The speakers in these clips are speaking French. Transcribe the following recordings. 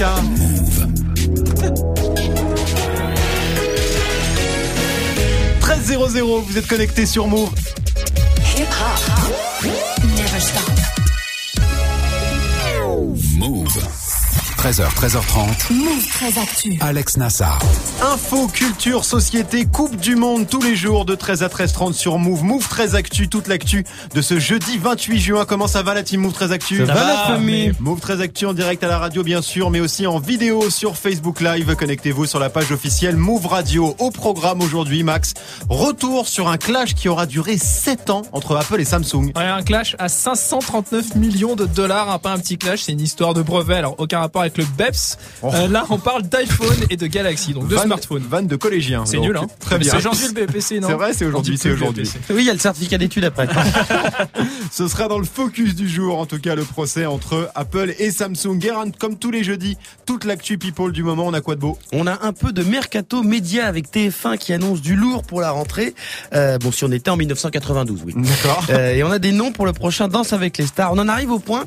Malika. Move. 13 00, vous êtes connecté sur Move. Hip -hop. Never stop. 13h, 13h30. Move 13 Actu. Alex Nassar. Info, culture, société, Coupe du Monde tous les jours de 13 à 13h30 sur Move. Move 13 Actu, toute l'actu de ce jeudi 28 juin. Comment ça va la team Move 13 Actu Ça, va la famille Move 13 Actu en direct à la radio bien sûr, mais aussi en vidéo sur Facebook Live. Connectez-vous sur la page officielle Move Radio. Au programme aujourd'hui, Max, retour sur un clash qui aura duré 7 ans entre Apple et Samsung. Ouais, un clash à 539 millions de dollars, hein, pas un petit clash, c'est une histoire de brevet. Alors aucun rapport avec le BEPS. Oh. Euh, là, on parle d'iPhone et de Galaxy, donc de smartphones. Van de collégiens. C'est nul, hein Très bien. C'est aujourd'hui le BPC, non C'est vrai, c'est aujourd'hui, c'est aujourd'hui. Oui, il y a le certificat d'études après. Ce sera dans le focus du jour, en tout cas, le procès entre Apple et Samsung. Guérin, comme tous les jeudis, toute l'actu people du moment, on a quoi de beau On a un peu de mercato média avec TF1 qui annonce du lourd pour la rentrée. Euh, bon, si on était en 1992, oui. D'accord. Euh, et on a des noms pour le prochain Danse avec les stars. On en arrive au point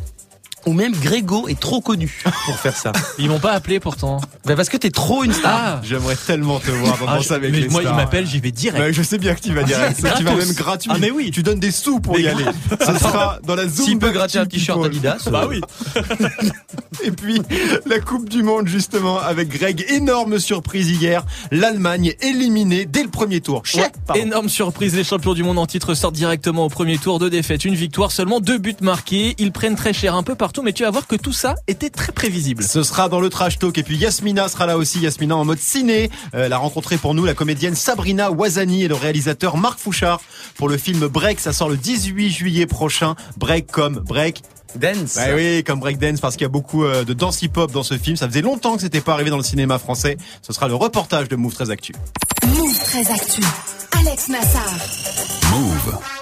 ou même Grégo est trop connu pour faire ça. Ils m'ont pas appelé pourtant. Bah parce que t'es trop une star. Ah. J'aimerais tellement te voir dans ah, avec mais les moi, il m'appelle, j'y vais direct. je sais bien que tu vas direct. tu vas même gratuit. Ah mais oui. Tu donnes des sous pour y aller. Ça sera dans la zone. S'il peut gratter un t-shirt Adidas. Bah oui. Et puis la Coupe du Monde justement avec Greg. Énorme surprise hier. L'Allemagne éliminée dès le premier tour. énorme surprise. Les champions du monde en titre sortent directement au premier tour de défaite. Une victoire, seulement deux buts marqués. Ils prennent très cher un peu partout, mais tu vas voir que tout ça était très prévisible. Ce sera dans le trash talk et puis Yasmina sera là aussi. Yasmina en mode ciné. Euh, elle a rencontré pour nous la comédienne Sabrina Wazani et le réalisateur Marc Fouchard pour le film Break. Ça sort le 18 juillet prochain. Break comme break Dance. Bah oui, comme break dance parce qu'il y a beaucoup euh, de danse hip-hop dans ce film. Ça faisait longtemps que c'était pas arrivé dans le cinéma français. Ce sera le reportage de Move 13 Actu. Move 13 Actu. Alex Nassar. Move.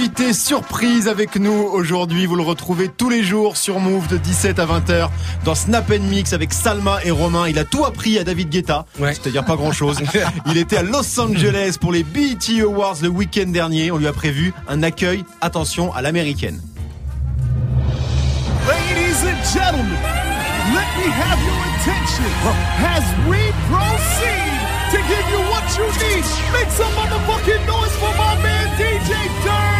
Invité surprise avec nous aujourd'hui. Vous le retrouvez tous les jours sur Move de 17 à 20h dans Snap Mix avec Salma et Romain. Il a tout appris à David Guetta. C'est-à-dire pas grand chose. Il était à Los Angeles pour les BET Awards le week-end dernier. On lui a prévu un accueil, attention, à l'américaine. Ladies and gentlemen, let me have your attention as we proceed to give you what you need. Make some motherfucking noise for my man DJ Dirty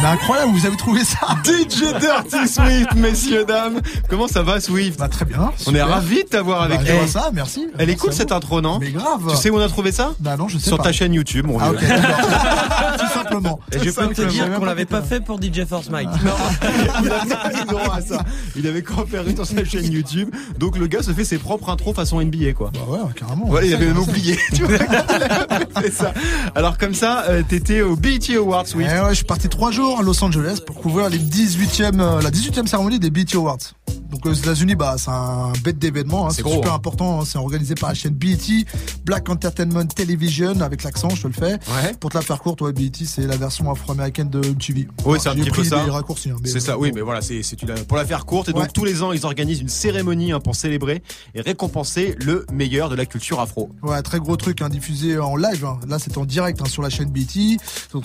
C'est incroyable, vous avez trouvé ça DJ Dirty Swift, messieurs, dames. Comment ça va, Swift Bah très bien. On est ravis de t'avoir avec bah, nous. ça, merci. Elle est cool cette intro, non Mais grave. Tu sais où on a trouvé ça Bah non, je sais Sur pas. ta chaîne YouTube, mon ah, vieux. Tout simplement. Et je peux te dire qu'on l'avait pas fait pour DJ Force Mike. Non, il avait pas à ça. Il avait qu'à faire une sur sa chaîne YouTube. Donc le gars se fait ses propres intros façon NBA, quoi. Bah ouais, carrément. Ouais, il avait même oublié. Tu vois, il ça. Alors comme ça, euh, t'étais au BET Awards, Swift. Eh ouais, je suis parti trois jours à Los Angeles pour couvrir les 18e, euh, la 18e cérémonie des BET Awards. Donc aux États-Unis, bah c'est un bête d'événement, hein, c'est super hein. important. Hein, c'est organisé par la chaîne BET, Black Entertainment Television, avec l'accent, je te le fais. Ouais. Pour te la faire courte, ouais, BET c'est la version afro-américaine de MTV. Oui, c'est un petit peu ça. raccourcis. Hein, c'est ça, oui, mais voilà, c'est pour la faire courte. Et donc tous les ans, ils organisent une cérémonie pour célébrer et récompenser le meilleur de la culture afro. Ouais, très gros truc, diffusé en live. Là, c'était en direct sur la chaîne BET.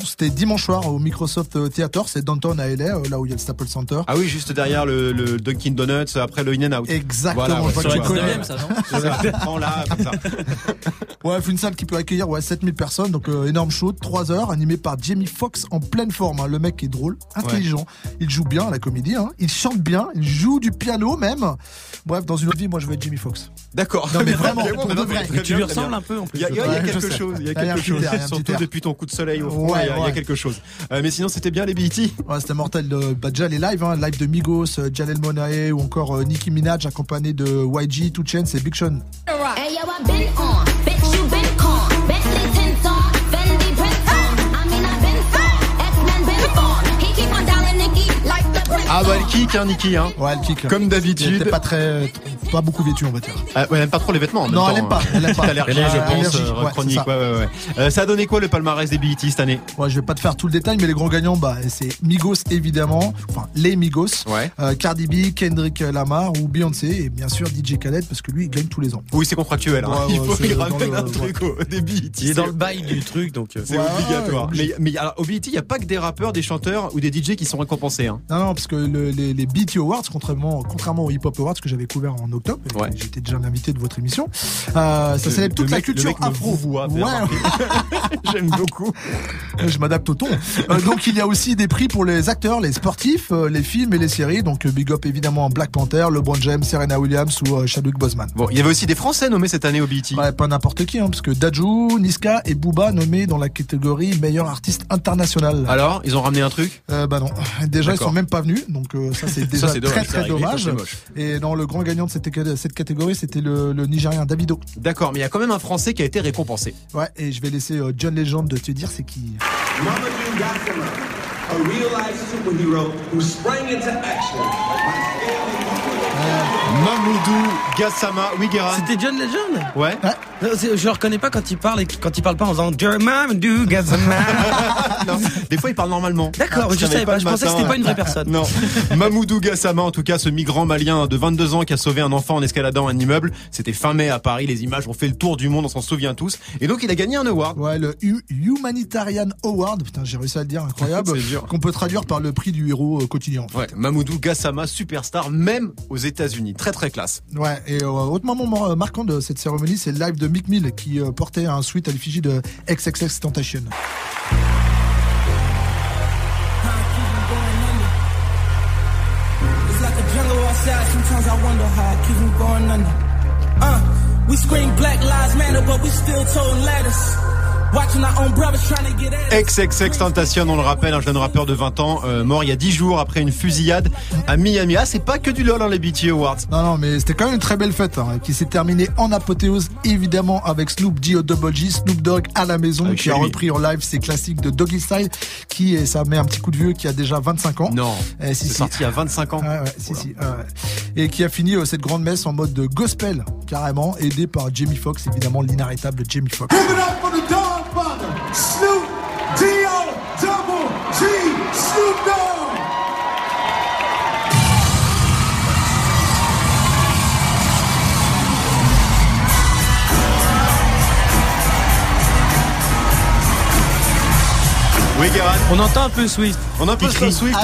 C'était dimanche soir au Microsoft euh, Theater, c'est downtown à LA, euh, là où il y a le Staples Center. Ah oui, juste derrière le, le Dunkin Donuts, après le In and Out. Exactement. Voilà, ouais, sur la ça, non là, comme ça. ouais, une salle qui peut accueillir ouais, 7000 personnes, donc euh, énorme show, 3 heures, animé par Jamie Foxx en pleine forme. Hein. Le mec est drôle, intelligent, il joue bien à la comédie, hein. il chante bien, il joue du piano même. Bref, dans une autre vie, moi je veux être Jamie Foxx. D'accord. Non mais vraiment, tu lui ressembles un peu en plus. Il y a, il y a quelque chose, il y a quelque chose, surtout depuis ton coup de soleil au front, il, y a, quelque chose. Euh, mais sinon, c'était bien les BET Ouais, c'était mortel. Bah, déjà les lives, hein, live de Migos, euh, Janelle Monae ou encore Nicki Minaj accompagné de YG, Two Chainz et Big Sean. Ah bah elle kick hein Niki hein. Ouais elle kick. Comme d'habitude. pas très pas beaucoup vêtue, on va dire. Ah, ouais, elle aime pas trop les vêtements. en même Non, temps, elle aime pas, hein. elle aime pas. Elle est je pense, allergique, chronique. c'est ça. Ouais, ouais, ouais. Euh, ça a donné quoi le palmarès des BET cette année? Ouais, je vais pas te faire tout le détail, mais les grands gagnants, bah, c'est Migos évidemment, enfin les Migos, Ouais. euh, Cardi B, Kendrick Lamar ou Beyoncé, et bien sûr DJ Khaled parce que lui il gagne tous les ans. Oui, c'est contractuel. hein. Ouais, Il faut qu'il ramène un truc au des BET. Il est dans le bail du truc, donc. euh, C'est Ouais, obligatoire. mais mais alors, au BET, il n'y a pas que des rappeurs, des chanteurs ou des DJ qui sont récompensés. Hein. Non, non, parce que le- les, les BET Awards, contrairement, contrairement aux Hip Hop Awards que j'avais couvert en octobre, Ouais. j'étais déjà l'invité de votre émission, euh, ça célèbre toute la le culture mec me afro. vous avez Ouais, J'aime beaucoup. je m'adapte au ton. Euh, donc il y a aussi des prix pour les acteurs, les sportifs, euh, les films et les séries. Donc euh, big up évidemment Black Panther, LeBron James, Serena Williams ou euh, Chadwick Boseman. Bon, il y avait aussi des Français nommés cette année au BET. Ouais, pas n'importe qui, hein, parce que Dajou, Niska et Booba nommés dans la catégorie meilleur artiste international. Alors, ils ont ramené un truc? Euh, bah non, déjà ils sont même pas venus, donc euh, ça c'est déjà Ça, c'est dommage, très très dommage. Et non, le grand gagnant de cette, cette catégorie, c'était le, le Nigérien Davido. D'accord, mais il y a quand même un Français qui a été récompensé. Ouais, et je vais laisser euh, John Legend de te dire c'est qui. Mamadou Mamoudou Gassama, oui Guérin. C'était John Legend Ouais. Je le reconnais pas quand il parle et quand il parle pas en faisant Mamadou Gassama. non, des fois il parle normalement. D'accord, Ah, je savais savais pas, je pensais que matin. c'était pas une vraie personne. Non, Mamoudou Gassama, en tout cas, ce migrant malien de 22 ans qui a sauvé un enfant en escaladant un immeuble. C'était fin mai à Paris. Les images ont fait le tour du monde, on s'en souvient tous. Et donc, il a gagné un award. Ouais, le Hu- Humanitarian Award, putain, j'ai réussi à le dire, incroyable, C'est dur. qu'on peut traduire par le prix du héros euh, quotidien. en fait. Ouais, Mamoudou Gassama, superstar, même aux États-Unis. Très très classe. Ouais, et euh, autre moment mar- marquant de cette cérémonie, c'est le live de Mick Mill qui euh, portait un suite à l'effigie de XXX Tentation. It's like a jungle outside. Sometimes I wonder how I keep from going under. Uh, we scream Black Lives Matter, but we still toting ladders. XXX Tentation, on le rappelle, un jeune rappeur de 20 ans, euh, mort il y a 10 jours après une fusillade à Miami. Ah, c'est pas que du lol, hein, les BT Awards. Non, non, mais c'était quand même une très belle fête, hein, qui s'est terminée en apothéose, évidemment, avec Snoop D Double G, Snoop Dogg à la maison, Avec qui a lui. repris en live ses classiques de Doggy Style, qui, et ça met un petit coup de vieux, qui a déjà 25 ans. Non, Eh, si, c'est si. sorti il y a 25 ans. Ouais, ouais, si, si, ouais, ouais. Et qui a fini euh, cette grande messe en mode de gospel, carrément, aidé par Jamie Foxx, évidemment, l'inarrêtable Jamie Foxx. Oui, Guérin. On entend un peu Swift. On a un peu. Swift Ah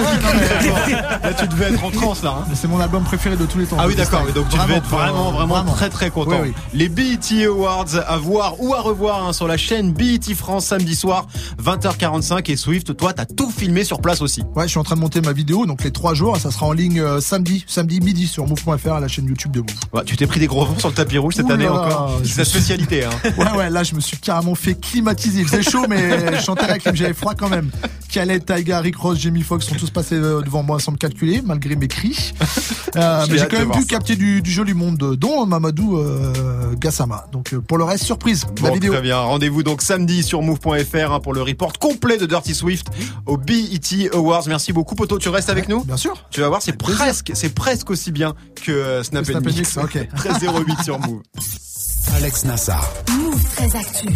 qui crie. Là, tu devais être en transe, là. hein. C'est mon album préféré de tous les temps. Ah oui, d'accord. Donc tu devais être vraiment, vraiment, vraiment. très, très content. Oui, oui. Les BET Awards à voir ou à revoir hein, sur la chaîne BET France samedi soir, 20h45. Et Swift, toi, t'as tout filmé sur place aussi. Ouais, je suis en train de monter ma vidéo, donc les trois jours, ça sera en ligne euh, samedi, samedi midi sur move.fr à la chaîne YouTube de Move. Ouais, tu t'es pris des gros vents sur le tapis rouge cette Ouh année là encore. C'est suis- spécialité. Hein. Ouais, ouais, là, je me suis carrément fait climatiser. Il faisait chaud, mais je chantais avec lui, j'avais froid quand même. Khaled, Taiga, Rick Ross, Jamie Foxx sont tous passés euh, devant moi sans me calculer, malgré mes cris. Euh, J'ai mais j'ai quand même ça. capter du, du joli monde, dont Mamadou euh, Gassama. Donc, euh, pour le reste, surprise, la Bon, vidéo. très bien. Rendez-vous donc samedi sur move.fr hein, pour le report complet de Dirty Swift au BET Awards. Merci beaucoup, Poto. Tu restes avec nous Bien sûr. Tu vas voir, c'est presque, c'est presque aussi bien que euh, Snap, Que Snap Mix. Mix, ok. 1308 sur Move. Alex Nassar. Move très actu.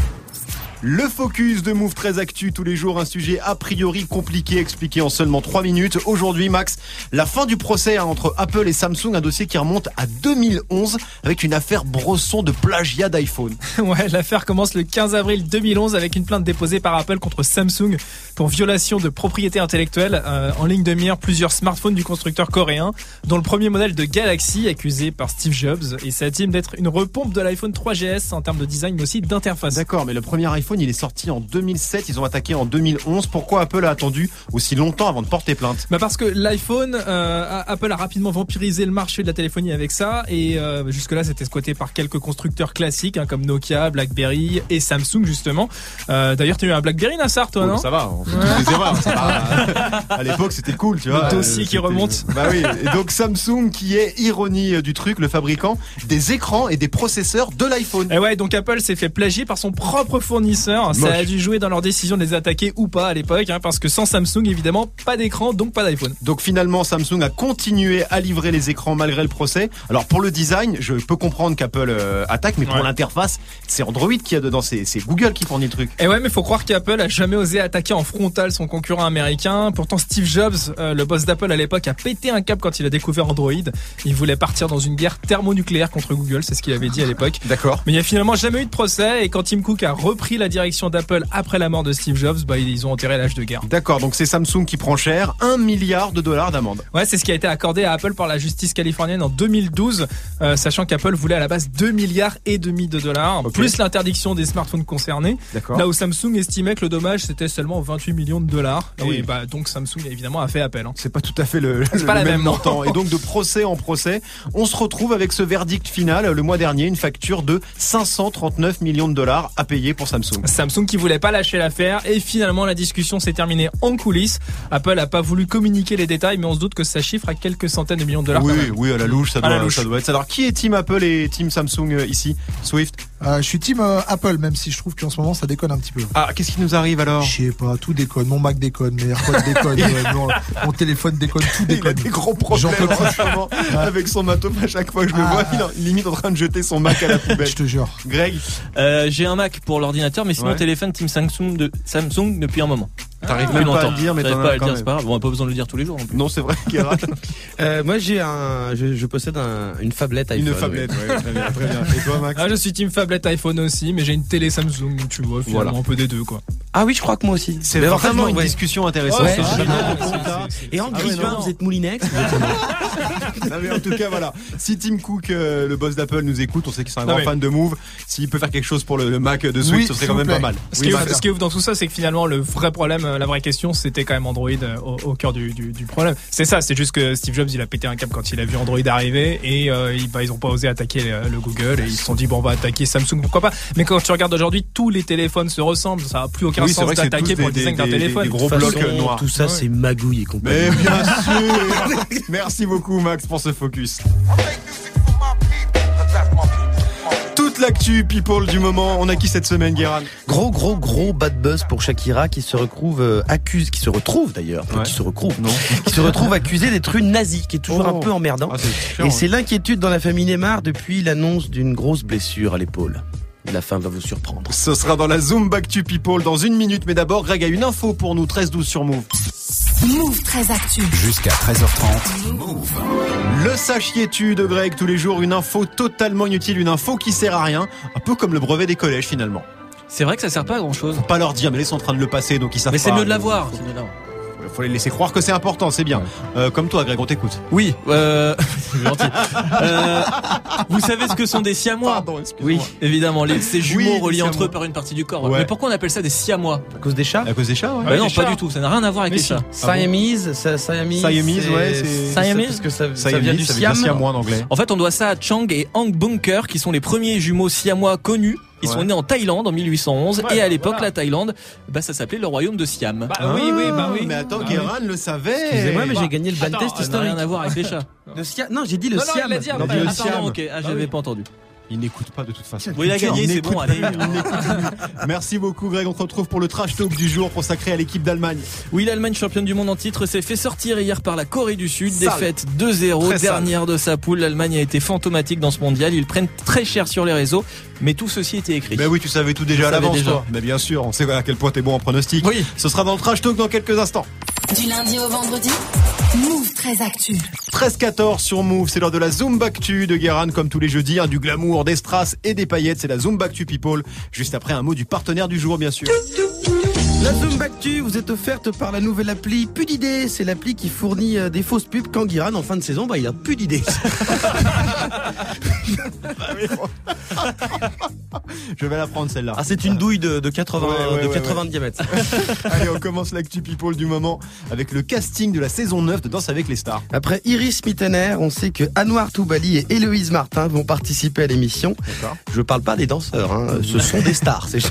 Le focus de Move très actu tous les jours, un sujet a priori compliqué expliqué en seulement 3 minutes. Aujourd'hui, Max, la fin du procès hein, entre Apple et Samsung, un dossier qui remonte à 2011 avec une affaire Bresson de plagiat d'iPhone. Ouais, l'affaire commence le 15 avril 2011 avec une plainte déposée par Apple contre Samsung pour violation de propriété intellectuelle. Euh, en ligne de mire, plusieurs smartphones du constructeur coréen, dont le premier modèle de Galaxy, accusé par Steve Jobs et sa team d'être une repompe de l'iPhone 3GS en termes de design, mais aussi d'interface. D'accord, mais le premier iPhone, il est sorti en 2007, ils ont attaqué en 2011. Pourquoi Apple a attendu aussi longtemps avant de porter plainte? Bah parce que l'iPhone, euh, Apple a rapidement vampirisé le marché de la téléphonie avec ça et euh, jusque-là c'était squatté par quelques constructeurs classiques hein, comme Nokia, BlackBerry et Samsung justement. Euh, D'ailleurs tu as eu un BlackBerry Nassar toi Oh, non Ça va, on fait tous des erreurs. ça va. à l'époque, c'était cool, tu vois. Le dossier Euh, qui remonte. Bah oui. Et donc Samsung, qui est ironie du truc, le fabricant des écrans et des processeurs de l'iPhone. Et ouais, donc Apple s'est fait plagier par son propre fournisseurs. Ça a dû jouer dans leur décision de les attaquer ou pas à l'époque, hein, parce que sans Samsung, évidemment, pas d'écran, donc pas d'iPhone. Donc finalement, Samsung a continué à livrer les écrans malgré le procès. Alors pour le design, je peux comprendre qu'Apple euh, attaque, mais pour Ouais. l'interface, c'est Android qui a dedans, c'est c'est Google qui fournit le truc. Et ouais, mais faut croire qu'Apple a jamais osé attaquer en frontal son concurrent américain. Pourtant, Steve Jobs, euh, le boss d'Apple à l'époque, a pété un cap quand il a découvert Android. Il voulait partir dans une guerre thermonucléaire contre Google, c'est ce qu'il avait dit à l'époque. D'accord. Mais il n'y a finalement jamais eu de procès. Et quand Tim Cook a repris la direction d'Apple après la mort de Steve Jobs, bah, ils ont enterré l'âge de guerre. D'accord, donc c'est Samsung qui prend cher, 1 milliard de dollars d'amende. Ouais, c'est ce qui a été accordé à Apple par la justice californienne en 2012, euh, sachant qu'Apple voulait à la base 2 milliards et demi de dollars, plus l'interdiction des smartphones concernés. D'accord. Là où Samsung estimait que le dommage c'était seulement 28 millions de dollars. Ah et oui. bah donc Samsung évidemment a fait appel. hein. C'est pas tout à fait le, C'est le pas la même, montant. Et donc de procès en procès, on se retrouve avec ce verdict final le mois dernier, une facture de 539 millions de dollars à payer pour Samsung. Samsung qui voulait pas lâcher l'affaire et finalement la discussion s'est terminée en coulisses. Apple a pas voulu communiquer les détails mais on se doute que ça chiffre à quelques centaines de millions de dollars. Oui, oui, à la louche, ça À la doit, louche. ça doit être. ça. Alors, qui est Team Apple et Team Samsung euh, ici? Swift Euh, je suis team euh, Apple, même si je trouve qu'en ce moment ça déconne un petit peu. Ah, qu'est-ce qui nous arrive alors? Je sais pas, tout déconne. Mon Mac déconne, mes AirPods déconnent, ouais, mon, mon téléphone déconne, tout Il a déconne. des gros J'en problèmes peux en plus. ce avec son matos. À chaque fois que je le vois, il est limite en train de jeter son Mac à la poubelle. Je te jure. Greg, Euh, j'ai un Mac pour l'ordinateur, mais sinon Ouais. téléphone Team Samsung, de, Samsung depuis un moment. T'arrives Depuis même pas à le dire, mais t'en pas as à le dire, c'est pas grave. Bon, on a pas besoin de le dire tous les jours non plus. Non, c'est vrai, Kérat. Euh, moi, j'ai un, je, je possède un, une fablette iPhone. Une ouais. fablette, ouais, très bien, très bien. Et toi, Max Ah, je suis team phablette iPhone aussi, mais j'ai une télé Samsung, tu vois, finalement Voilà. un peu des deux quoi. Ah oui, je crois que moi aussi. C'est vraiment une ouais. discussion intéressante. Ouais, Et en Ah ouais, grippin, non. vous êtes Moulinex Non, mais en tout cas, voilà. Si Tim Cook, euh, le boss d'Apple, nous écoute, on sait qu'il est un Non, grand fan de Move. S'il peut faire quelque chose pour le, le Mac de Swift, Oui, ce serait quand même plaît. pas mal. Ce Oui, qui, est, ce qui est ouf dans tout ça, c'est que finalement le vrai problème, euh, la vraie question, c'était quand même Android euh, au, au cœur du, du, du problème. C'est ça, c'est juste que Steve Jobs il a pété un cap quand il a vu Android arriver et euh, ils, bah, ils ont pas osé attaquer le, le Google et ils se sont dit bon on va attaquer Samsung pourquoi pas. Mais quand tu regardes aujourd'hui, tous les téléphones se ressemblent, ça a plus aucun Oui, c'est sens vrai que c'est d'attaquer pour le des- design d'un téléphone. des gros blocs noirs. Tout ça, Ouais. c'est magouille et compagnie. Mais bien sûr Merci beaucoup Max pour ce focus. Toute l'actu people du moment, on a qui cette semaine Guéran Gros, gros, gros bad buzz pour Shakira qui se retrouve euh, accuse, qui se retrouve d'ailleurs, Ouais. qui se retrouve, Non. qui se retrouve accusé d'être une nazie, qui est toujours Oh. un peu emmerdant. Ah, c'est chiant, Et c'est l'inquiétude dans la famille Neymar depuis l'annonce d'une grosse blessure à l'épaule. La fin va vous surprendre. Ce sera dans la Zoom Back to People dans une minute, mais d'abord Greg a une info pour nous 13-12 sur Move. Move très actu. Jusqu'à 13h30. Le sachiez-tu de Greg tous les jours, une info totalement inutile, une info qui sert à rien, un peu comme le brevet des collèges finalement. C'est vrai que ça sert pas à grand chose. Faut pas leur dire, mais ils sont en train de le passer, donc ils savent Mais c'est pas. mieux de l'avoir. c'est mieux de l'avoir. Faut les laisser croire que c'est important, c'est bien. Euh, comme toi Greg, on t'écoute. Oui, euh, c'est gentil. Euh, vous savez ce que sont des siamois? Pardon, excuse-moi. Oui, évidemment, les, ces jumeaux Oui, reliés entre eux par une partie du corps. Ouais. Mais pourquoi on appelle ça des siamois? À cause des chats? À cause des chats, ouais. Bah Non, des pas chats. du tout. Ça n'a rien à voir avec Mais les si. chats. Siamese, ça- Siamese. Siamese, ouais, c'est- Siamese Parce que ça, vient du ça veut Siam. dire siamois en anglais. En fait, on doit ça à Chang et Hang Bunker, qui sont les premiers jumeaux siamois connus. Ils sont nés en Thaïlande en 1811 Ouais, et à l'époque, voilà. la Thaïlande, bah, ça s'appelait le royaume de Siam. Bah oui, oui, bah oui. Mais attends, Bah Guérin le savait. Excusez-moi, mais Bah, j'ai gagné le attends, test ça n'a historique. rien à voir avec les chats. Le Siam. Non, j'ai dit le Non, non, Siam. il dit, Il a non, dit bah, le Ah, Siam. ok. Ah, j'avais oui. pas entendu. Il n'écoute pas de toute façon. Bon, il a gagné, c'est bon, allez. Merci beaucoup Greg, on se retrouve pour le trash talk du jour consacré à l'équipe d'Allemagne. Oui, l'Allemagne championne du monde en titre s'est fait sortir hier par la Corée du Sud. Sale. Défaite 2-0, Très sale. dernière de sa poule. L'Allemagne a été fantomatique dans ce mondial. Ils prennent très cher sur les réseaux, mais tout ceci était écrit. Ben oui, tu savais tout déjà à l'avance toi. Mais bien sûr, on sait à quel point t'es bon en pronostic. Oui. Ce sera dans le trash talk dans quelques instants. Du lundi au vendredi, Move très actu. 13-14 sur Move, c'est l'heure de la Zumbactu de Guéran comme tous les jeudis, hein, du glamour, des strass et des paillettes, c'est la Zumbactu People. Juste après un mot du partenaire du jour bien sûr. La Zumbactu vous est offerte par la nouvelle appli Plus d'idées. C'est l'appli qui fournit euh, des fausses pubs quand Guiran en fin de saison, bah il a plus d'idées. Je vais la prendre celle-là. Ah c'est une douille de, de 80, Ouais, ouais, de ouais, 80 ouais. diamètres. Allez, on commence l'actu People du moment avec le casting de la saison 9 de Danse avec les stars. Après Iris Mittener, on sait que Anouar Toubali et Héloïse Martin vont participer à l'émission. Je parle pas des danseurs, hein, ce sont des stars ces gens.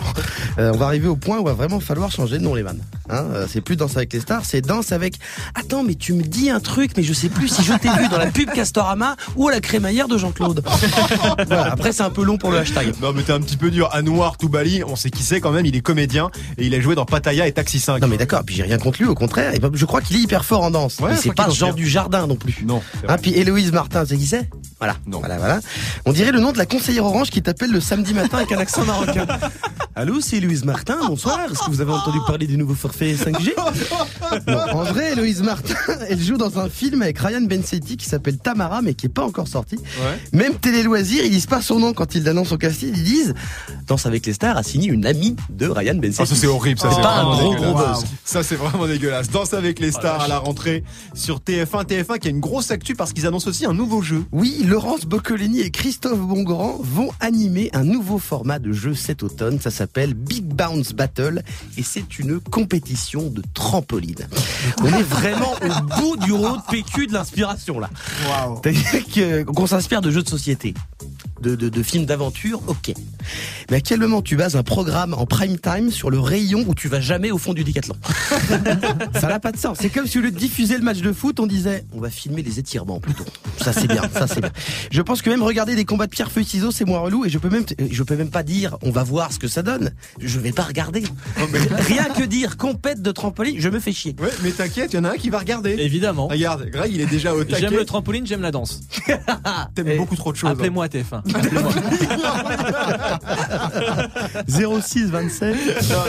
Euh, on va arriver au point où il va vraiment falloir changer changé de les vannes. Hein, euh, c'est plus Danse avec les stars, c'est Danse avec. Attends, mais tu me dis un truc, mais je sais plus si je t'ai vu dans la pub Castorama ou à la crémaillère de Jean-Claude. Voilà, après, c'est un peu long pour le hashtag. Non mais t'es un petit peu dur. Anouar Toubali, on sait qui c'est quand même, il est comédien et il a joué dans Pattaya et Taxi 5. Non mais d'accord, puis j'ai rien contre lui, au contraire. Je crois qu'il est hyper fort en danse. Ouais, mais je c'est pas confirme. du jardin non plus. Non. Hein, puis Héloïse Martin, c'est qui c'est? Voilà. Non. Voilà, voilà. On dirait le nom de la conseillère orange qui t'appelle le samedi matin avec un accent marocain. Allô, c'est Héloïse Martin, bonsoir. Est-ce que vous avez entendu parler du nouveau forfait 5G Non, en vrai, Héloïse Martin, elle joue dans un film avec Ryan Bensetti qui s'appelle Tamara, mais qui est pas encore sorti. Ouais. Même Télé Loisirs, ils disent pas son nom quand ils annoncent son casting, ils disent Danse avec les stars a signé une amie de Ryan Bensetti. Ah, ça c'est horrible, ça C'est pas un vraiment gros, dégueulasse. gros buzz. Ça c'est vraiment dégueulasse. Danse avec les stars à la rentrée sur TF1. TF1 qui a une grosse actu parce qu'ils annoncent aussi un nouveau jeu. Oui, Laurence Boccolini et Christophe Bongrand vont animer un nouveau format de jeu cet automne. Ça s'appelle Big Bounce Battle et c'est une compétition de trampoline. On est vraiment au bout du road PQ de l'inspiration là. Que- qu'on s'inspire de jeux de société, de, de, de films d'aventure, ok. Mais à quel moment tu bases un programme en prime time sur le rayon où tu vas jamais au fond du décathlon Ça n'a pas de sens. C'est comme si au lieu de diffuser le match de foot, on disait on va filmer les étirements plutôt. Ça c'est bien, ça c'est bien. Je pense que même regarder des combats de pierre feuille ciseaux c'est moins relou et je peux même je peux même pas dire on va voir ce que ça donne. Je vais pas regarder. Rien que dire compète de trampoline, je me fais chier. Ouais, mais t'inquiète, il y en a un qui va regarder. Évidemment. Regarde, Greg, il est déjà au taquet. J'aime le trampoline, j'aime la danse. T'aimes beaucoup trop de choses. hein. Appelez-moi TF1. Appelez-moi. 06 27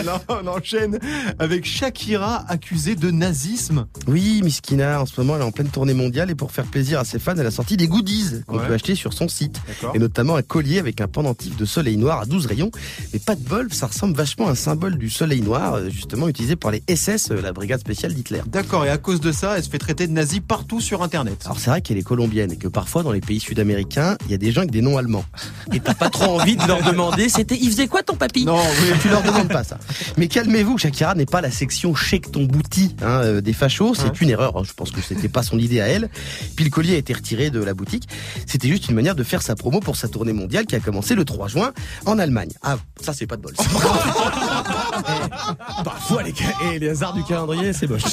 Non, non, on enchaîne avec Shakira accusée de nazisme. Oui, Miskina, en ce moment, elle est en pleine tournée mondiale et pour faire plaisir à ses fans, elle a sorti des goodies qu'on Ouais. peut acheter sur son site. Et notamment un collier avec un pendentif de soleil noir à 12 rayons. Mais pas de bol, ça ressemble vachement à un symbole du soleil noir, euh, justement utilisé par les SS, euh, la brigade spéciale d'Hitler. D'accord, et à cause de ça, elle se fait traiter de nazi partout sur Internet. Alors c'est vrai qu'elle est colombienne et que parfois dans les pays sud-américains, il y a des gens avec des noms allemands. Et t'as pas trop envie de leur c'était, il faisait quoi ton papy? Non, tu leur demandes pas ça. Mais calmez-vous, Shakira n'est pas la section chèque ton bouti hein, euh, des fachos. C'est une erreur. Je pense que c'était pas son idée à elle. Puis le collier a été retiré de la boutique. C'était juste une manière de faire sa promo pour sa tournée mondiale qui a commencé le 3 juin en Allemagne. Ah, ça c'est pas de bol. Parfois les, eh, les hasards du calendrier, c'est moche.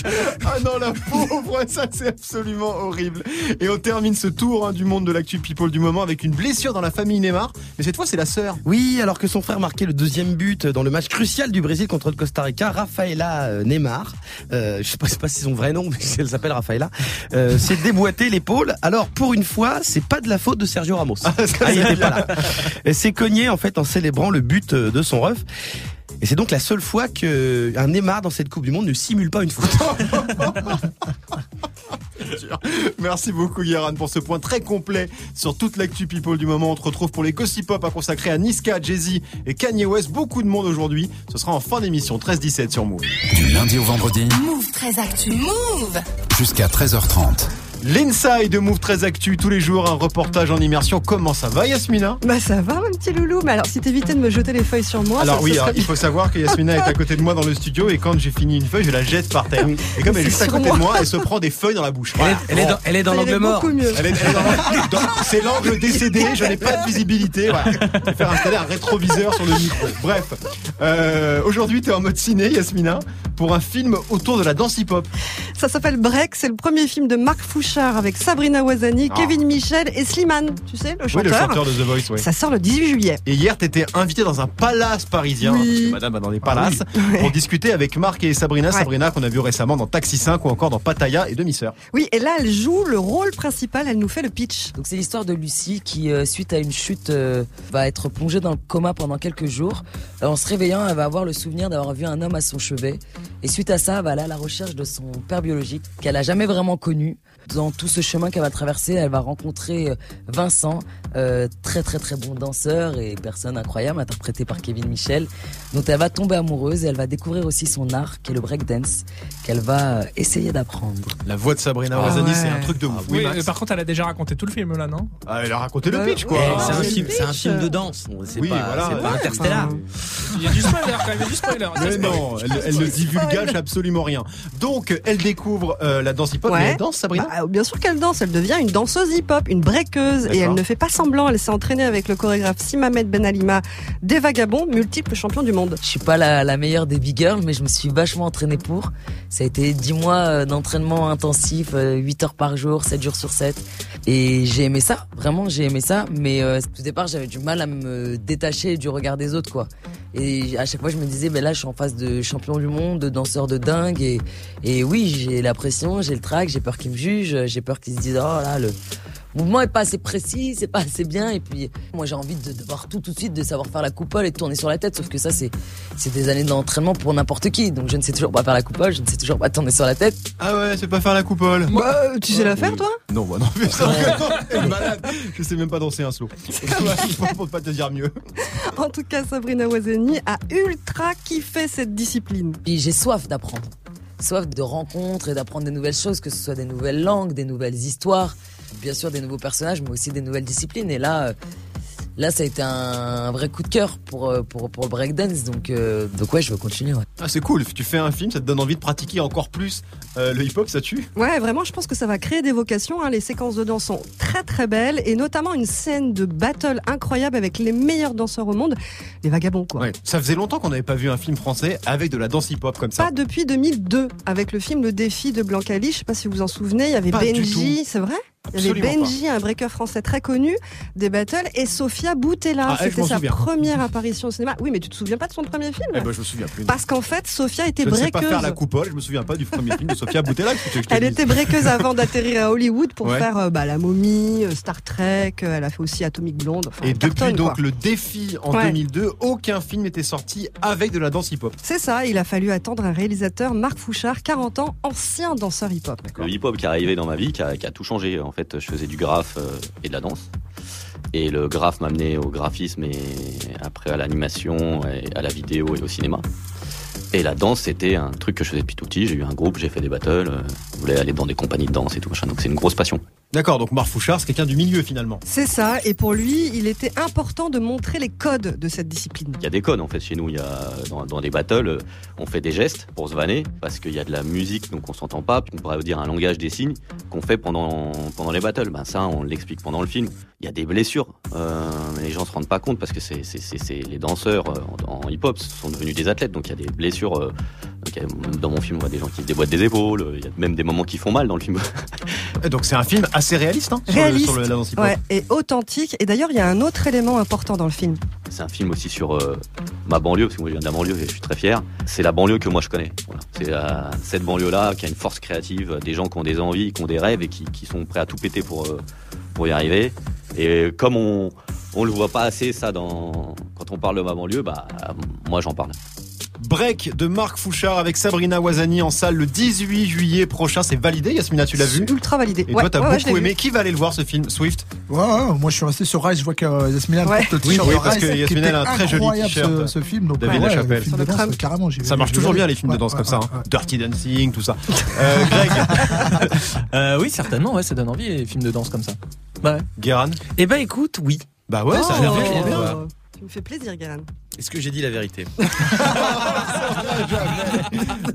Ah non, la pauvre, ça c'est absolument horrible. Et on termine ce tour hein, du monde de l'actu people du moment avec une blessure dans la famille Neymar. Mais cette fois, c'est la sœur. Oui, alors que son frère marquait le deuxième but dans le match crucial du Brésil contre le Costa Rica, Rafaela euh, Neymar, euh, je sais pas, pas si c'est son vrai nom, mais elle s'appelle Rafaela, euh, s'est déboîté l'épaule. Alors pour une fois, c'est pas de la faute de Sergio Ramos. Ah, il était pas là. Elle s'est cognée en fait en célébrant le but de son ref. Et c'est donc la seule fois que un Neymar dans cette Coupe du Monde ne simule pas une faute. Merci beaucoup, Guéran, pour ce point très complet sur toute l'actu people du moment. On te retrouve pour les Gossip Pop à consacrer à Niska, Jay-Z et Kanye West. Beaucoup de monde aujourd'hui. Ce sera en fin d'émission, 13-17 sur Move. Du lundi au vendredi Move très actu. Move jusqu'à 13h30. L'inside de Move très actu tous les jours, un reportage en immersion. Comment ça va, Yasmina? Bah ça va mon petit loulou, mais alors si t'évitais de me jeter les feuilles sur moi, Alors ça, oui, ça alors, il faut savoir que Yasmina est à côté de moi dans le studio et quand j'ai fini une feuille, je la jette par terre. Et comme elle est juste à côté de moi. moi, elle se prend des feuilles dans la bouche. Elle est, elle est dans, elle est dans Ça l'angle mort. beaucoup mieux. Elle est- elle est dans- dans- c'est l'angle décédé, je n'ai pas de visibilité. Voilà. Je vais faire installer un rétroviseur sur le micro. Bref, euh, aujourd'hui tu es en mode ciné, Yasmina, pour un film autour de la danse hip-hop. Ça s'appelle Break, c'est le premier film de Marc Avec Sabrina Wazani, Ah. Kevin Michel et Slimane, tu sais, le Oui, chanteur. le chanteur de The Voice, oui. Ça sort le 18 juillet. Et hier, tu étais invité dans un palace parisien, Oui. parce que madame va dans des palaces, pour discuter avec Marc et Sabrina. Ouais. Sabrina qu'on a vu récemment dans Taxi 5 ou encore dans Pattaya et Demi-Sœur. Oui, et là elle joue le rôle principal, elle nous fait le pitch. Donc c'est l'histoire de Lucie qui, euh, suite à une chute, euh, va être plongée dans le coma pendant quelques jours. Euh, en se réveillant, elle va avoir le souvenir d'avoir vu un homme à son chevet. Et suite à ça, elle va aller à la recherche de son père biologique qu'elle a jamais vraiment connu. Dans tout ce chemin qu'elle va traverser, elle va rencontrer euh, Vincent, euh, très très très bon danseur et personne incroyable, interprété par Kevin Michel, dont elle va tomber amoureuse et elle va découvrir aussi son art, qui est le breakdance, qu'elle va euh, essayer d'apprendre. La voix de Sabrina Ah ouais. c'est un truc de ouf. Oui, Oui, Max. par contre, elle a déjà raconté tout le film là, non? Ah, elle a raconté le Euh, pitch, quoi. ouais, Eh, c'est un film, un de danse. C'est Oui, pas, voilà. c'est pas Ouais, Interstellar. Il y a du spoiler quand même, il y a du spoiler. Mais non, elle, elle ne divulgage absolument rien. Donc, elle découvre euh, la danse hip-hop. Ouais. Mais elle danse, Sabrina? Bah, bien sûr qu'elle danse, elle devient une danseuse hip-hop, une breakeuse, et elle ne fait pas semblant, elle s'est entraînée avec le chorégraphe Simamed Ben Alima, des vagabonds, multiples champions du monde. Je suis pas la, meilleure des big girls, mais je me suis vachement entraînée pour. Ça a été 10 mois euh, d'entraînement intensif, euh, 8 heures par jour, 7 jours sur 7. Et j'ai aimé ça, vraiment j'ai aimé ça, mais euh, au départ j'avais du mal à me détacher du regard des autres quoi. Et à chaque fois je me disais, ben là je suis en face de champion du monde, de danseurs de dingue, et, et oui j'ai la pression, j'ai le trac, j'ai peur qu'ils me jugent, j'ai peur qu'ils se disent, oh là le mouvement est pas assez précis, c'est pas assez bien, et puis moi j'ai envie de, de voir tout tout de suite, de savoir faire la coupole et de tourner sur la tête, sauf que ça c'est c'est des années d'entraînement pour n'importe qui, donc je ne sais toujours pas faire la coupole, je ne sais toujours pas tourner sur la tête. Ah ouais, c'est pas faire la coupole. Bah, tu sais la faire, toi? Non, bah non, mais ça, malade. Je sais même pas danser un slow. Je peux pas te dire mieux. En tout cas, Sabrina Wazeni a ultra kiffé cette discipline. Puis j'ai soif d'apprendre. Soif de rencontres et d'apprendre des nouvelles choses, que ce soit des nouvelles langues, des nouvelles histoires, bien sûr des nouveaux personnages, mais aussi des nouvelles disciplines. Et là, euh, là ça a été un vrai coup de cœur pour, euh, pour, pour le breakdance. Donc, euh, donc ouais, je veux continuer. Ouais. Ah, c'est cool. Tu fais un film, ça te donne envie de pratiquer encore plus euh, le hip-hop, ça tue? Ouais, vraiment, je pense que ça va créer des vocations. hein. Les séquences de danse sont très très belles et notamment une scène de battle incroyable avec les meilleurs danseurs au monde, les vagabonds quoi. Ouais. Ça faisait longtemps qu'on n'avait pas vu un film français avec de la danse hip-hop comme ça. Pas depuis 2002 avec le film Le Défi de Blancali. Je sais pas si vous vous en souvenez. Il y avait Pas Benji, c'est vrai? Il y avait Absolument Benji, un breaker français très connu, des battles, et Sofia Boutella. Ah, C'était sa souviens. première apparition au cinéma. Oui, mais tu te souviens pas de son premier film? Eh ben, je me souviens plus. Parce qu'en fait, Sofia était je ne sais pas breakeuse. faire la coupole, je me souviens pas du premier film de Sofia Boutella. Elle était breakeuse avant d'atterrir à Hollywood pour Ouais. faire euh, bah, La Momie, euh, Star Trek, euh, elle a fait aussi Atomic Blonde. Enfin, Et depuis cartonne, donc quoi. le défi en Ouais. 2002, aucun film n'était sorti avec de la danse hip-hop. C'est ça, il a fallu attendre un réalisateur, Marc Fouchard, 40 ans, ancien danseur hip-hop. Le hip-hop qui est arrivé dans ma vie, qui a, qui a tout changé. En fait, je faisais du graphe euh, et de la danse. Et le graphe m'a amené au graphisme et après à l'animation, à la vidéo et au cinéma. Et la danse, c'était un truc que je faisais depuis tout petit. J'ai eu un groupe, j'ai fait des battles, euh, je voulais aller dans des compagnies de danse et tout machin. Donc c'est une grosse passion. D'accord, donc Marc Fouchard, c'est quelqu'un du milieu finalement. C'est ça, et pour lui, il était important de montrer les codes de cette discipline. Il y a des codes en fait chez nous. Il y a dans, dans des battles, euh, on fait des gestes pour se vanner parce qu'il y a de la musique donc on s'entend pas. On pourrait dire un langage des signes qu'on fait pendant pendant les battles. Ben ça, on l'explique pendant le film. Il y a des blessures, euh, mais les gens se rendent pas compte parce que c'est c'est c'est c'est- les danseurs euh, en, en hip-hop sont devenus des athlètes. Donc il y a des blessures. euh, donc, il y a- dans mon film, on voit des gens qui se déboîtent des épaules. Il y a même des moments qui font mal dans le film. Et donc c'est un film assez réaliste, hein, sur, Réaliste, le, sur le- ouais, et authentique. Et d'ailleurs, il y a un autre élément important dans le film. C'est un film aussi sur euh, ma banlieue, parce que moi je viens de la banlieue et je suis très fier. C'est la banlieue que moi je connais. Voilà. C'est euh, cette banlieue-là qui a une force créative, des gens qui ont des envies, qui ont des rêves et qui, qui sont prêts à tout péter pour, euh, pour y arriver. Et comme on on le voit pas assez ça dans quand on parle de ma banlieue, bah moi j'en parle. Break de Marc Fouchard avec Sabrina Wazani en salle le 18 juillet prochain. C'est validé, Yasmina, tu l'as vu Ultra validé. Et Ouais, toi, t'as ouais, ouais, je beaucoup aimé. vu. Qui va aller le voir ce film Swift? Ouais, ouais, moi je suis resté sur Rise, je vois que euh, Yasmina Ouais. porte le Oui, t-shirt oui, de parce que Yasmina, a un très joli t-shirt, ce, ce film. Donc, David ouais, Lachapelle. carrément. Ça marche toujours bien les films de danse comme ça. hein. Dirty Dancing, tout ça. Euh, Greg, Euh, oui, certainement, ouais, ça donne envie les films de danse comme ça. Bah, ouais. Guéran Eh ben écoute, oui. Bah ouais, ça a l'air Oh, vachement bien. Tu me fais plaisir, Guérin. Est-ce que j'ai dit la vérité?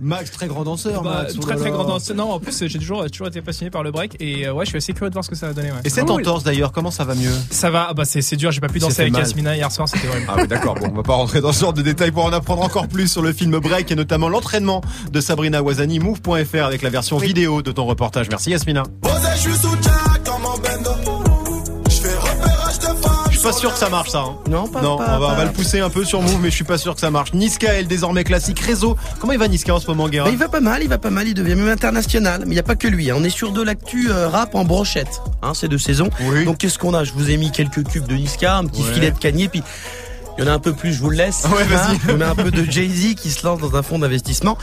Max, très grand danseur. Bah, Max, très très grand danseur. Non, en plus, j'ai toujours, toujours été passionné par le break et euh, ouais, je suis assez curieux de voir ce que ça va donner. Ouais. Et cette Vraiment, entorse d'ailleurs, comment ça va mieux? Ça va, ah bah c'est dur, j'ai pas pu danser fait avec mal. Yasmina hier soir, c'était horrible. Ah oui d'accord, bon on va pas rentrer dans ce genre de détails pour en apprendre encore plus sur le film Break et notamment l'entraînement de Sabrina Wazani, move.fr avec la version vidéo de ton reportage. Merci Yasmina. Suis pas sûr que ça marche ça. hein. Non, pas, Non, pas- on va, on va pas- le pousser un peu sur Move, mais je suis pas sûr que ça marche. Niska, elle désormais classique réseau. Comment il va Niska en ce moment, Guérin Bah, il va pas mal, il va pas mal, il devient même international. Mais il n'y a pas que lui. hein. On est sur de l'actu euh, rap en brochette. Hein, c'est de saison. Oui. Donc qu'est-ce qu'on a? Je vous ai mis quelques cubes de Niska, un petit Ouais. filet de cagné, puis il y en a un peu plus, je vous le laisse. Ouais, vas-y. Hein, on a un peu de Jay-Z qui se lance dans un fonds d'investissement.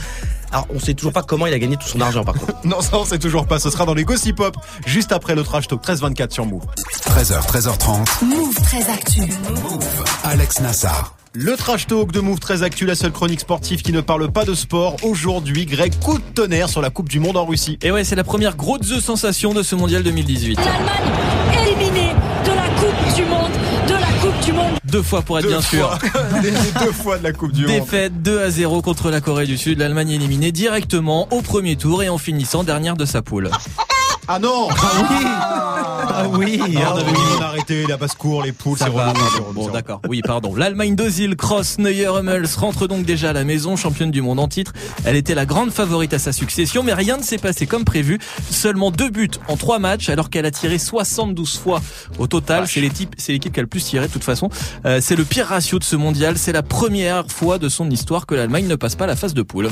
Alors on sait toujours pas comment il a gagné tout son argent par contre. Non, ça on sait toujours pas. Ce sera dans les Gossip Pop, juste après le trash talk 13-24 sur Move. 13h, 13h30. Move très actu. Alex Nassar. Le trash talk de Move très actu, la seule chronique sportive qui ne parle pas de sport. Aujourd'hui, Greg, coup de tonnerre sur la Coupe du Monde en Russie. Et ouais, c'est la première grosse sensation de ce mondial 2018. L'Allemagne Deux fois pour être Deux bien sûr. Les deux fois de la Coupe du Monde. Défaite 2 à 0 contre la Corée du Sud. L'Allemagne éliminée directement au premier tour et en finissant dernière de sa poule. Ah non Ah oui, Ah, ah on avait oui. dit qu'on arrêtait la basse-cour, les poules, Ça c'est relou. Bon, d'accord. Oui, pardon. L'Allemagne d'Ozil, Cross, Neuer, Hummels rentre donc déjà à la maison, championne du monde en titre. Elle était la grande favorite à sa succession, mais rien ne s'est passé comme prévu. Seulement deux buts en trois matchs, alors qu'elle a tiré 72 fois au total. C'est l'équipe, c'est l'équipe qui a le plus tiré de toute façon. Euh, c'est le pire ratio de ce mondial. C'est la première fois de son histoire que l'Allemagne ne passe pas la phase de poule.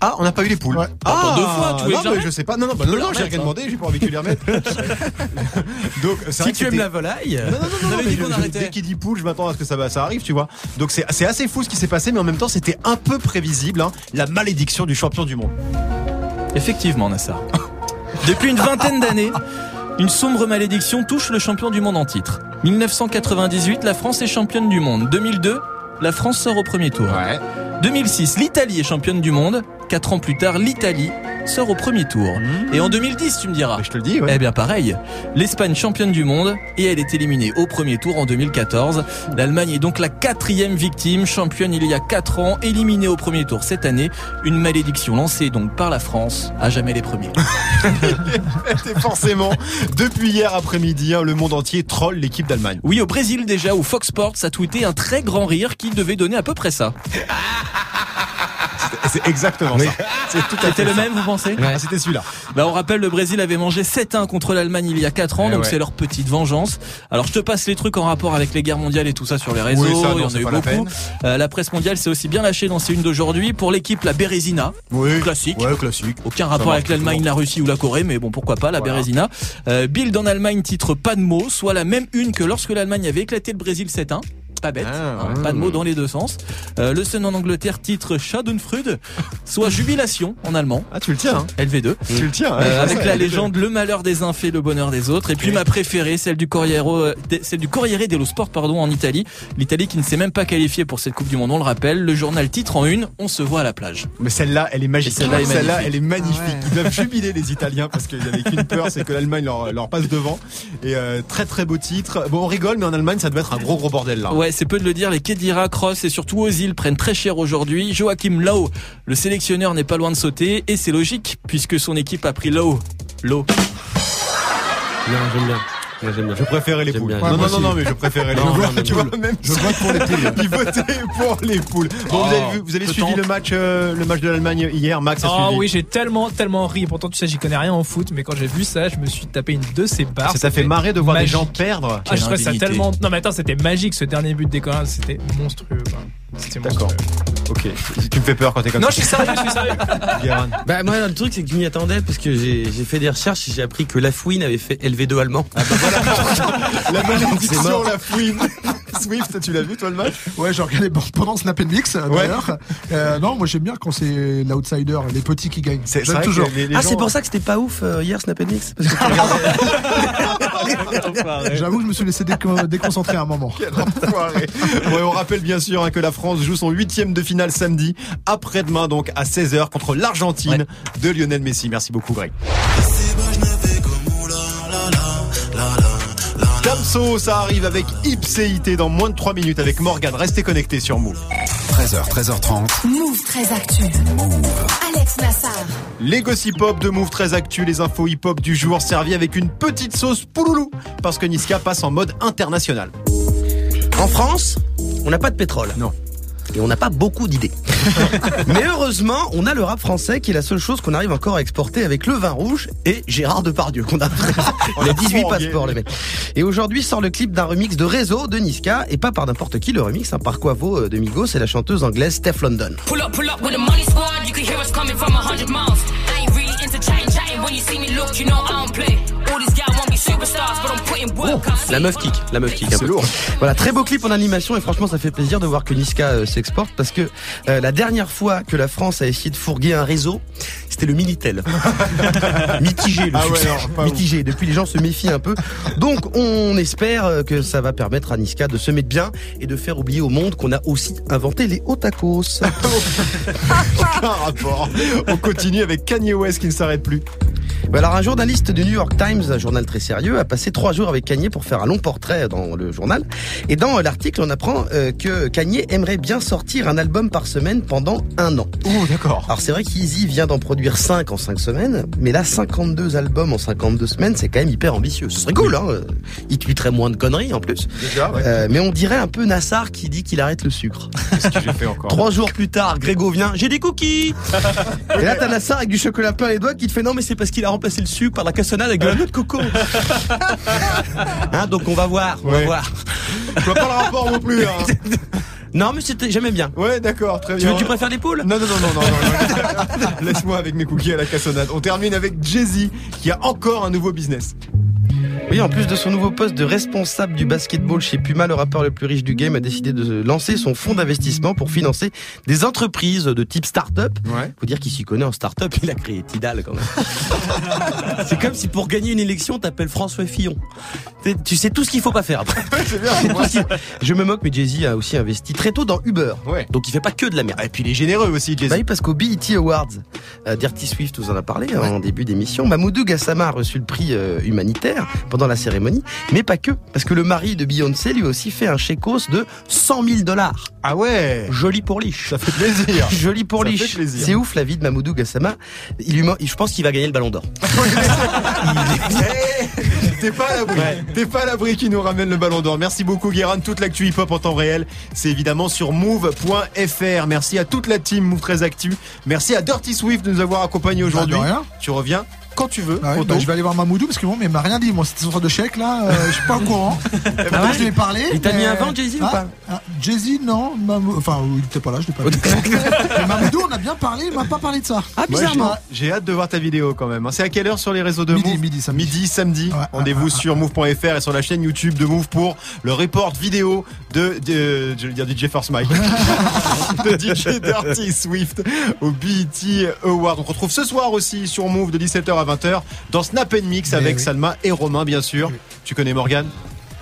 Ah, on n'a pas eu les poules. Ah, Attends, deux fois, tu non, mais je sais pas. Non, non, bah, non, non, j'ai remettre, rien hein. demandé, j'ai pas envie tu les remettes. Donc, Si vrai tu aimes la volaille. Non, dit je- qu'on je- arrêtait. Dès qu'il dit poule, je m'attends à ce que ça, ça arrive, tu vois. Donc c'est c'est assez fou ce qui s'est passé, mais en même temps, c'était un peu prévisible. hein, la malédiction du champion du monde. Effectivement, Nassar. Depuis une vingtaine d'années, une sombre malédiction touche le champion du monde en titre. 1998, la France est championne du monde. 2002, la France sort au premier tour. 2006, l'Italie est championne du monde. Quatre ans plus tard, l'Italie sort au premier tour. Et en 2010, tu me diras. Je te le dis, ouais. Eh bien pareil, l'Espagne championne du monde et elle est éliminée au premier tour en 2014. L'Allemagne est donc la quatrième victime, championne il y a quatre ans, éliminée au premier tour cette année. Une malédiction lancée donc par la France, à jamais les premiers. Et forcément, depuis hier après-midi, hein, le monde entier troll l'équipe d'Allemagne. Oui, au Brésil déjà, où Fox Sports a tweeté un très grand rire qui devait donner à peu près ça. C'est exactement ça. C'est tout à fait C'était le ça. même, vous pensez Ah, C'était celui-là. Bah, on rappelle, le Brésil avait mangé 7-1 contre l'Allemagne il y a 4 ans, Eh donc ouais. c'est leur petite vengeance. Alors je te passe les trucs en rapport avec les guerres mondiales et tout ça sur les réseaux, Oui, ça, non, il y en a eu la beaucoup. Euh, la presse mondiale s'est aussi bien lâchée dans ces unes d'aujourd'hui. Pour l'équipe, la Bérésina, Oui. classique. Ouais, classique. Aucun rapport avec l'Allemagne, la Russie ou la Corée, mais bon, pourquoi pas, la Voilà. Bérésina. Euh, Bild en Allemagne titre pas de mots, soit la même une que lorsque l'Allemagne avait éclaté le Brésil 7-1. Pas bête, Ah, hein, ouais. pas de mots dans les deux sens. Euh, le Sun en Angleterre titre Schadenfreude, soit jubilation en allemand. Ah, tu le tiens, hein. LV2. Tu le tiens, ouais, Euh, avec la LV2. légende Le malheur des uns fait le bonheur des autres. Et puis ma préférée, celle du Corriere, euh, de- celle du Corriere dello Sport, pardon, en Italie. L'Italie qui ne s'est même pas qualifiée pour cette Coupe du Monde, on le rappelle. Le journal titre en une, on se voit à la plage. Mais celle-là, elle est magique. Celle-là elle est magnifique. Ils doivent jubiler les Italiens parce qu'ils avaient qu'une peur, c'est que l'Allemagne leur, leur passe devant. Et euh, très très beau titre. Bon, on rigole, mais en Allemagne, ça doit être un gros gros bordel là. Ouais, c'est peu de le dire, les Kedira, Cross et surtout Ozil prennent très cher aujourd'hui. Joachim Lowe, le sélectionneur n'est pas loin de sauter et c'est logique puisque son équipe a pris Lowe. Lowe. Non, j'aime bien. Ouais, j'aime bien. Je préférais les poules. bien. non, non, non, aussi. non, mais je préférais les poules. non, mais tu vois, même. Je vote pour les poules. Il votait pour les poules. Bon, vous avez, vu, vous avez suivi le match, euh, le match de l'Allemagne hier, Max a Oh suivi. oui, j'ai tellement, tellement ri. Pourtant, tu sais, j'y connais rien en foot, mais quand j'ai vu ça, je me suis tapé une de ces barres. Ça t'a fait marrer de voir des magique. gens perdre. Ah, je trouvais ça tellement. Non, mais attends, c'était magique ce dernier but des Coréens. C'était monstrueux. quoi. C'était D'accord. Ok. Tu me fais peur quand t'es comme Non, ça. je suis sérieux, je suis sérieux. Bah moi le truc c'est que je m'y attendais parce que j'ai j'ai fait des recherches et j'ai appris que Lafouine avait fait LV2 allemand. La C'est malédiction, mort. la fouine. Swift, tu l'as vu toi le match? Ouais, j'ai regardé pendant Snap and Mix euh, Ouais. d'ailleurs. Euh, non, moi j'aime bien quand c'est l'outsider, les petits qui gagnent. C'est c'est J'aime vrai toujours. que les, les ah gens- c'est pour ça que c'était pas ouf euh, hier Snap and Mix parce que tu regardais- J'avoue que je me suis laissé déco- déconcentrer à un moment. Quel enfoiré. Ouais, on rappelle bien sûr hein, que la France joue son huitième de finale samedi, après-demain donc à 16h contre l'Argentine de Lionel Messi. Merci beaucoup Greg. Damso, ça arrive avec Ipséité dans moins de 3 minutes avec Morgan. Restez connectés sur Move. 13h, 13h30. Move très actu. Alex Nassar. Les gossip hop de Move très actu, les infos hip hop du jour servis avec une petite sauce pouloulou parce que Niska passe en mode international. En France, on n'a pas de pétrole. Non. Et on n'a pas beaucoup d'idées. Mais heureusement, on a le rap français qui est la seule chose qu'on arrive encore à exporter avec le vin rouge et Gérard Depardieu qu'on a. On a 18 Oh, passeports, les mecs. Et aujourd'hui sort le clip d'un remix de Réseau de Niska et pas par n'importe qui le remix, hein, par Quavo euh, de Migos et la chanteuse anglaise Steph London. Pull La meuf kick, la meuf kick. un C'est peu. lourd. Voilà, très beau clip en animation et franchement ça fait plaisir de voir que Niska euh, s'exporte parce que euh, la dernière fois que la France a essayé de fourguer un réseau, c'était le Minitel. Mitigé le Ah ouais, non, Mitigé. Depuis les gens se méfient un peu. Donc on espère euh, que ça va permettre à Niska de se mettre bien et de faire oublier au monde qu'on a aussi inventé les hauts tacos. Aucun rapport. On continue avec Kanye West qui ne s'arrête plus. Bah alors un journaliste du New York Times, un journal très sérieux, a passé trois jours avec Kanye pour faire un long portrait dans le journal. Et dans euh, l'article, on apprend euh, que Kanye aimerait bien sortir un album par semaine pendant un an. Oh d'accord. Alors c'est vrai qu'Easy vient d'en produire 5 en 5 semaines, mais là 52 albums en 52 semaines, c'est quand même hyper ambitieux. Ce serait cool, hein Il tweeterait moins de conneries en plus. Déjà, ouais. Euh, mais on dirait un peu Nassar qui dit qu'il arrête le sucre. Qu'est-ce que j'ai fait encore Trois jours plus tard, Grégo vient, j'ai des cookies Et là t'as Nassar avec du chocolat plein les doigts qui te fait non mais c'est parce qu'il a remplacé le sucre par la cassonade avec de la noix de coco. hein, donc on va voir, on va voir. Je vois pas le rapport non plus. Hein. Non mais c'était j'aimais bien. Ouais, d'accord, très Tu, bien. veux, tu préfères les poules? Non, non, non, non, non. non, non. Laisse-moi avec mes cookies à la cassonade. On termine avec Jay-Z qui a encore un nouveau business. Oui, en plus de son nouveau poste de responsable du basketball chez Puma, le rappeur le plus riche du game a décidé de lancer son fonds d'investissement pour financer des entreprises de type start-up. Ouais. Faut dire qu'il s'y connaît en start-up, il a créé Tidal quand même. C'est comme si pour gagner une élection, t'appelles François Fillon. Tu sais tout ce qu'il faut pas faire après. Bien. Je me moque, mais Jay-Z a aussi investi très tôt dans Uber. Ouais. Donc il fait pas que de la merde. Et puis il est généreux aussi, Jay-Z. Bah oui, parce qu'au BET Awards, euh, Dirty Swift vous en a parlé hein, en début d'émission, Mamoudou Gassama a reçu le prix euh, humanitaire pendant la cérémonie, mais pas que, parce que le mari de Beyoncé lui a aussi fait un chécos de 100 000 dollars. Ah ouais Joli pour liche. Ça fait plaisir. Joli pour Ça liche. C'est ouf la vie de Mamoudou Gassama. Il lui je pense qu'il va gagner le ballon d'or. T'es pas à l'abri. T'es pas à l'abri qui nous ramène le ballon d'or. Merci beaucoup, Guérin. Toute l'actu hip-hop en temps réel, c'est évidemment sur move.fr. Merci à toute la team Move très Actu. Merci à Dirty Swift de nous avoir accompagnés aujourd'hui. Bah, rien. Tu reviens quand tu veux. Ah bah, je vais aller voir Mamoudou parce que bon, mais il m'a rien dit. Moi, cette sorte de chèque là, euh, je suis pas au courant. Pourtant, je lui ai parlé. Il t'a mais- mis un vent, Jay-Z, ou Ah, pas ah, Jay-Z, non. Mamou- Enfin, il était pas là, je l'ai pas vu. mais Mamoudou, on a bien parlé, il m'a pas parlé de ça. Ah, bizarrement. j'ai hâte de voir ta vidéo quand même. C'est à quelle heure sur les réseaux de Midi, Move midi, samedi. Midi, samedi. Ouais, Rendez-vous sur move.fr et sur la chaîne YouTube de Move pour le report vidéo de, de je vais dire DJ Force Mike, de DJ Dirty Swift au BET Award. On se retrouve ce soir aussi sur Move de 17h à 20h dans Snap and Mix Mais avec oui. Salma et Romain bien sûr. Tu connais Morgan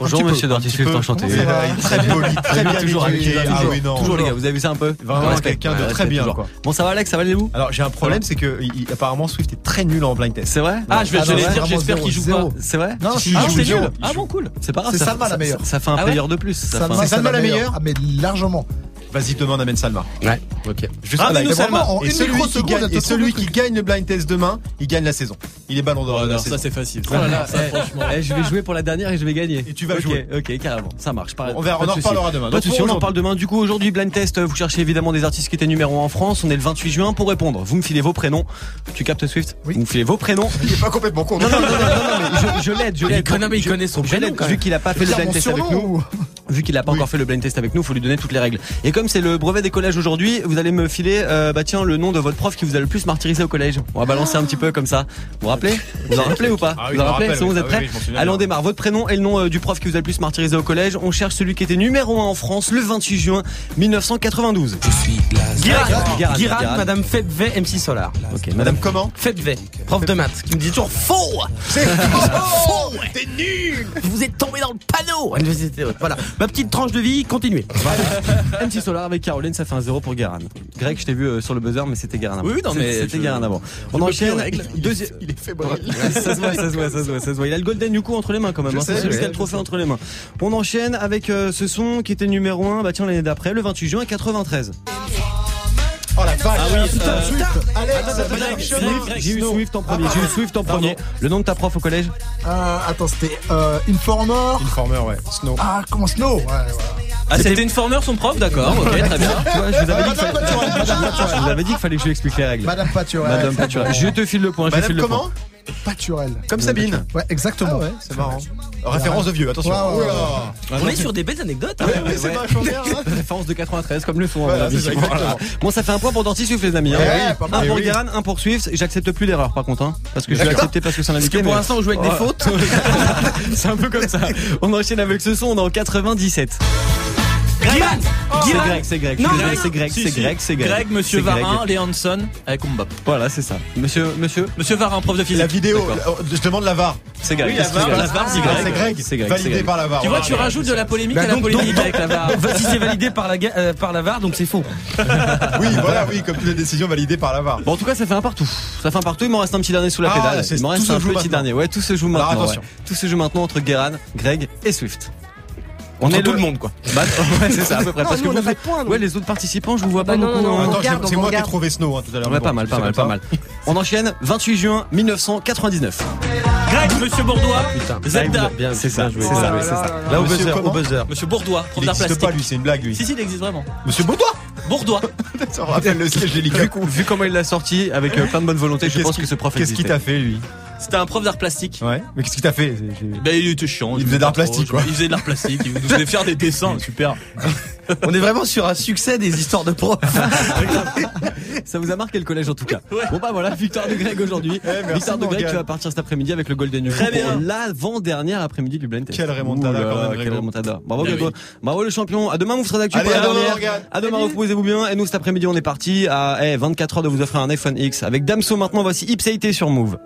Bonjour monsieur peu. enchanté. Il est très poli, très bien toujours éduqué. avec Ah oui, non. Toujours les gars, vous avez vu ça un peu Vraiment quelqu'un de très bien, quoi. Bon ça va Alex, ça va les vous Alors j'ai un problème, c'est que il- apparemment Swift est très nul en blind test. C'est vrai? Ah je vais Ah je dire j'espère qu'il zéro, joue pas. zéro. C'est vrai? Non, Ah, c'est il joue. nul. Ah bon cool. C'est pas grave. C'est ça- Salma la meilleure. Ça fait un Ah player de plus. C'est Salma la meilleure Ah, mais largement. Vas-y, demande à Ben Salma. Ouais, ok. Juste Ah, nous, Salma, en Et celui, qui gagne, et celui le qui gagne le blind test demain, il gagne la saison. Il est ballon d'or. Oh, ça c'est facile. Oh là là, Ça, eh, franchement. Eh, je vais jouer pour la dernière et je vais gagner. Et tu vas jouer. Ok, carrément. Ça marche. Pas- On verra, on en reparlera demain. Pas de Donc, souci, on en parle demain. Du coup, aujourd'hui, blind test, vous cherchez évidemment des artistes qui étaient numéro 1 en France. On est le 28 juin pour répondre. Vous me filez vos prénoms. Tu captes Swift Oui. Vous me filez vos prénoms. Il est pas complètement con. Non, non, non, non, non, non, mais je, l'aide, je Il l'aide. mais il Je- connaît son prénom, Vu qu'il a pas fait le blind test avec nous. ou- Vu qu'il a pas encore fait le blind test avec nous, faut lui donner toutes les règles. Et comme c'est le brevet des collèges aujourd'hui, vous allez me filer, euh, bah tiens, le nom de votre prof qui vous a le plus martyrisé au collège. On va balancer un petit peu comme ça. Vous vous rappelez Vous en rappelez ou pas Ah oui, Vous en rappelez rappelle, C'est bon, vous êtes Ah oui, prêts Allez, on démarre. Votre prénom et le nom euh, du prof qui vous a le plus martyrisé au collège. On cherche celui qui était numéro 1 en France le 28 juin 1992. Je suis Guiran, Guiran, Madame Fedve, MC Solar. Ok, Madame comment Fedve, prof de maths, qui me dit toujours faux. C'est faux. T'es nul. Vous êtes tombé dans le panneau. Voilà, ma petite tranche de vie, continuez. MC Solar avec Caroline, ça fait un 0 pour Guérin. Greg, je t'ai vu euh, sur le buzzer, mais c'était Guérin avant. Oui, non, mais C'était je- Guérin avant. On enchaîne. Deuxième. Il est fébrile. Ouais, ça se voit, ça se voit, ça se voit, ça se voit. Il a le Golden Yuko entre les mains quand même. Hein. C'est celui je qui a sais, le trophée entre les mains. On enchaîne avec euh, ce son qui était numéro 1, bah tiens l'année d'après, le 28 juin 93. Oh la vache Ah oui, Putain, Swift J'ai eu Swift en premier. J'ai eu Swift en premier. Le nom de ta prof au collège Euh, attends, c'était Informer. Informer, ouais. Snow. Ah, comment Snow? Ouais, voilà. Ah, c'était une formeur son prof, d'accord, ok, très bien. Tu vois, je vous avais dit qu'il fallait, Paturel, Madame Paturel. je vous avais dit qu'il fallait que je lui explique les règles. Madame Paturel. Madame Paturel. Je te file le point. Je te Madame file le comment? Point. Paturel. Comme Sabine. Ouais, exactement. Ah ouais, c'est marrant. Référence de vieux, attention. Oula. On est sur des belles anecdotes. hein. Ouais, ouais, c'est vachement bien. hein. Référence de 93 comme le Voilà, ça, exactement. Voilà. Bon, ça fait un point pour Danty Swift les amis. hein. Ouais, pas un pour Eh oui. Guérin, un pour Swift. J'accepte plus l'erreur par contre, hein, parce que je vais accepter parce que c'est un que pour mais- l'instant, on joue avec des fautes. c'est un peu comme ça. On enchaîne avec ce son. On est en 97. C'est Greg, c'est. Je suis désolé, C'est Greg, Si, c'est si. Greg, c'est Greg. Greg, Monsieur C'est Greg. Varin, Léonson avec Mbop. Voilà, c'est ça. Monsieur, monsieur. Monsieur Varin, prof de physique. La vidéo, euh, je demande la VAR. C'est Greg. Oui, la VAR, c'est VAR, c'est Greg. c'est Greg. C'est Greg. Validé par la VAR. Tu vois, tu rajoutes de la polémique Bah, à la donc- polémique donc- avec la VAR. Si c'est validé par la, euh, par la VAR, donc c'est faux. Oui, voilà, oui, comme toutes les décisions validées par la VAR. Bon, en tout cas, ça fait un partout. Ça fait un partout. Il m'en reste un petit dernier sous la Ah, pédale. c'est- Il m'en reste un petit dernier. Ouais, tout se joue maintenant. Tout se joue maintenant entre Guéran, Greg et Swift. On est tout le monde, quoi. Bah, ouais, c'est ça à peu près. Non, parce nous, que vous- ouais, les autres participants, je vous vois Bah pas non, beaucoup. non, non, hein. Attends, regarde, c'est moi qui ai trouvé Snow hein, tout à l'heure. Ouais, Bon, pas mal, pas mal, pas mal. On enchaîne 28 juin 1999. Greg, Monsieur Bourdois. Putain. Zelda. Bien, C'est ça, c'est ça, c'est ça. Là, au buzzer, au buzzer. Monsieur Bourdois, prof Il n'existe pas, lui, c'est une blague, lui. Si, si, il existe vraiment. Monsieur Baudois Bourdois. Ça rappelle le sketch des Vu, comment il l'a sorti avec euh, plein de bonne volonté, je pense que ce prof Qu'est-ce qu'il t'a fait, lui? C'était un prof d'art plastique. Ouais. Mais qu'est-ce qu'il t'a fait? Ben, il était chiant. Il faisait pas trop, plastique, quoi. Il faisait de l'art plastique. Il nous faisait faire des dessins. Super. On est vraiment sur un succès des histoires de profs. Ça vous a marqué le collège en tout cas. Bon bah voilà, victoire de Greg aujourd'hui. Eh, victoire de Greg qui va partir cet après-midi avec le Golden Youth Très pour bien. l'avant-dernière après-midi du blind test. Quelle remontada, Ouh là quand là, même, quelle remontada. Bravo Eh Grégo. oui. Bravo le champion. À demain vous serez d'actu pour la à demain, dernière. À demain reposez-vous bien et nous cet après-midi on est parti à eh, 24 heures de vous offrir un iPhone X avec Damso maintenant voici Ipséité sur Move.